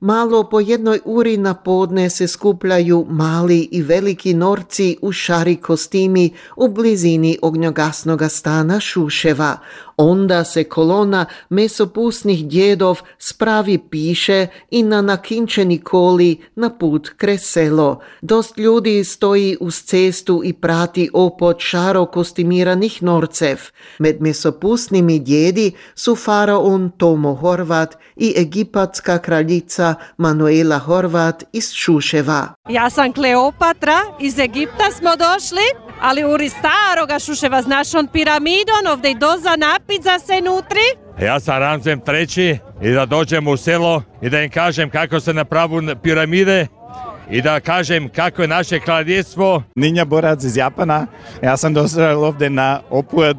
Malo po jednoj uri na podne se skupljaju mali i veliki norci u šari kostimi u blizini ognjogasnoga stana Šuševa. Onda se kolona mesopusnih djedov spravi piše i na nakinčeni koli na put kreselo. Dost ljudi stoji uz cestu i prati opod šaro kostimiranih norcev. Med mesopusnimi djedi su faraon Tomo Horvat i egipatska kraljica Manuela Horvat iz Šuševa. Ja sam Kleopatra, iz Egipta smo došli ali uri staroga Šuševa, znaš on piramidon, ovdje doza napit za se nutri? Ja sam Ramzem treći i da dođem u selo i da im kažem kako se napravu piramide i da kažem kako je naše kraljevstvo. Ninja Borac iz Japana. Ja sam došao ovdje na oput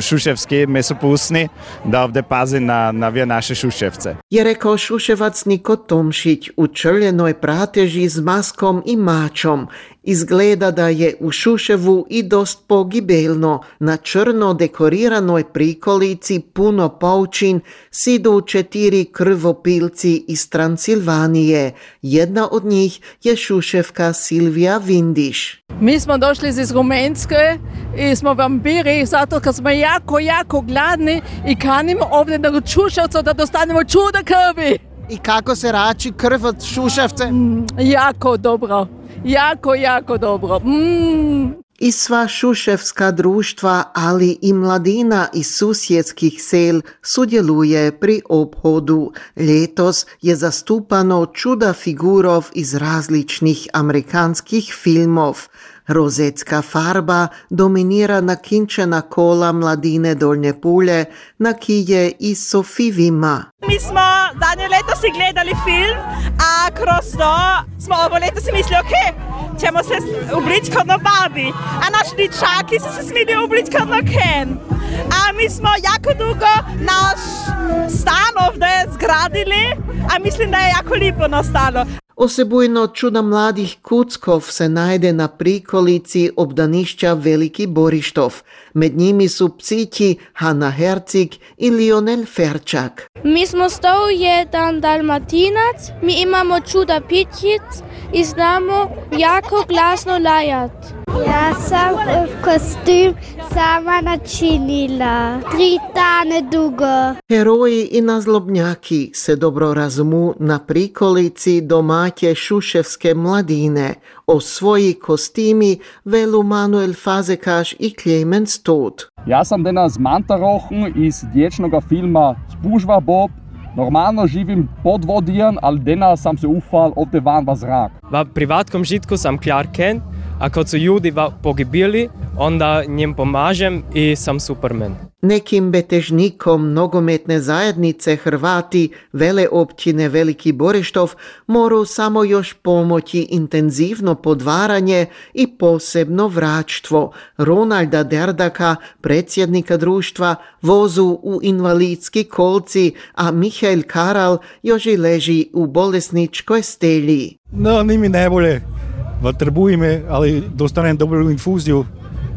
šuševski mesopusni da ovdje pazi na, na naše šuševce. Je rekao šuševac Niko Tomšić u črljenoj prateži s maskom i mačom Izgleda da je u Šuševu i dost pogibelno. Na črno dekoriranoj prikolici puno paučin sidu četiri krvopilci iz Transilvanije. Jedna od njih je Šuševka Silvija Vindiš. Mi smo došli iz Rumenske i smo vampiri zato kad smo jako, jako gladni i kanimo ovdje na Šuševcu da dostanemo čuda krvi. I kako se rači krv od Šuševce? Mm, jako dobro jako, jako dobro. Mm. I sva šuševska društva, ali i mladina iz susjedskih sel sudjeluje pri obhodu. Ljetos je zastupano čuda figurov iz različnih amerikanskih filmov. Rozetska farba dominira nakinčena kola mladine Dolnje Pulje, na kije i Sofivima. Mi smo zadnje leto si gledali film, a kroz to smo ovo leto si mislili, ok, ćemo se ublići kod no babi, a naši dičaki su se smili ublići kod no Ken. A mi smo jako dugo naš stan ovdje zgradili, a mislim da je jako lipo nastalo. Osebujno čuda mladih kuckov se najde na prikolici obdanišća Veliki Borištov. Med njimi su psići Hanna Hercig i Lionel Ferčak. Mi smo jedan dalmatinac, mi imamo čuda pitjic i znamo jako glasno lajat. Ja sam kostüm sama načinila. Tri dane dugo. Heroji i nazlobnjaki se dobro razumu na prikolici domaće šuševske mladine. O svoji kostimi velu Manuel Fazekaš i Clemens Todt. Ja sam danas Mantarochen iz dječnoga filma Spužva Bob Normalno živim pod vodijan, ali danas sam se ufal ovdje van v zrak. V privatnom žitku sam Clark Kent, a kad su ljudi pogibili, onda njim pomažem i sam Superman. Nekim betežnikom nogometne zajednice Hrvati vele općine Veliki Borištov moru samo još pomoći intenzivno podvaranje i posebno vračstvo. Ronalda Derdaka, predsjednika društva, vozu u invalidski kolci, a Mihael Karal još i leži u bolesničkoj stelji. No, ni mi najbolje. Potrebujem, ali dostanem dobru infuziju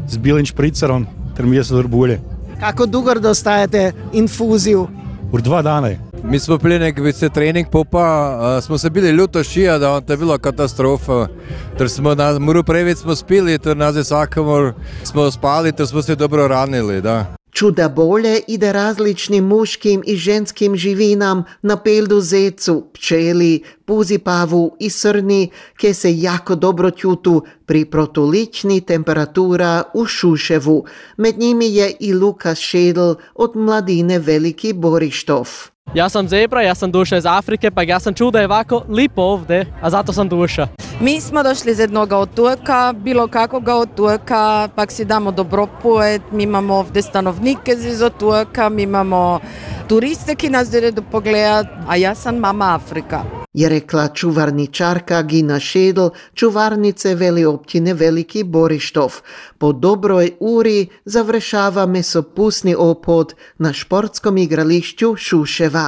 s bilim špricerom, ter mi je se bolje. Kako dugo dostajete infuziju? U dva dana. Mi smo bili nek se trening popa, smo se bili ljuto šija, da to je bilo katastrofa. Ter smo na muru smo spili, ter nazve svakomor smo spali, ter smo se dobro ranili, da. Čuda bolje ide različnim muškim i ženskim živinam na peldu zecu, pčeli, puzipavu i srni, ke se jako dobro čutu pri protulični temperatura u Šuševu. Med njimi je i Lukas Šedl od mladine Veliki Borištov. Ja sam Zebra, ja sam duša iz Afrike, pa ja sam čuo da je ovako lipo ovdje, a zato sam duša. Mi smo došli iz jednog otoka, bilo kakvog otoka, pak si damo dobro poet, mi imamo ovdje stanovnike iz otoka, mi imamo turiste ki nas do pogledat, a ja sam mama Afrika. Je rekla čuvarničarka Gina Šedl, čuvarnice veli općine Veliki Borištov. Po dobroj uri završava mesopusni opod na športskom igrališću Šuševa.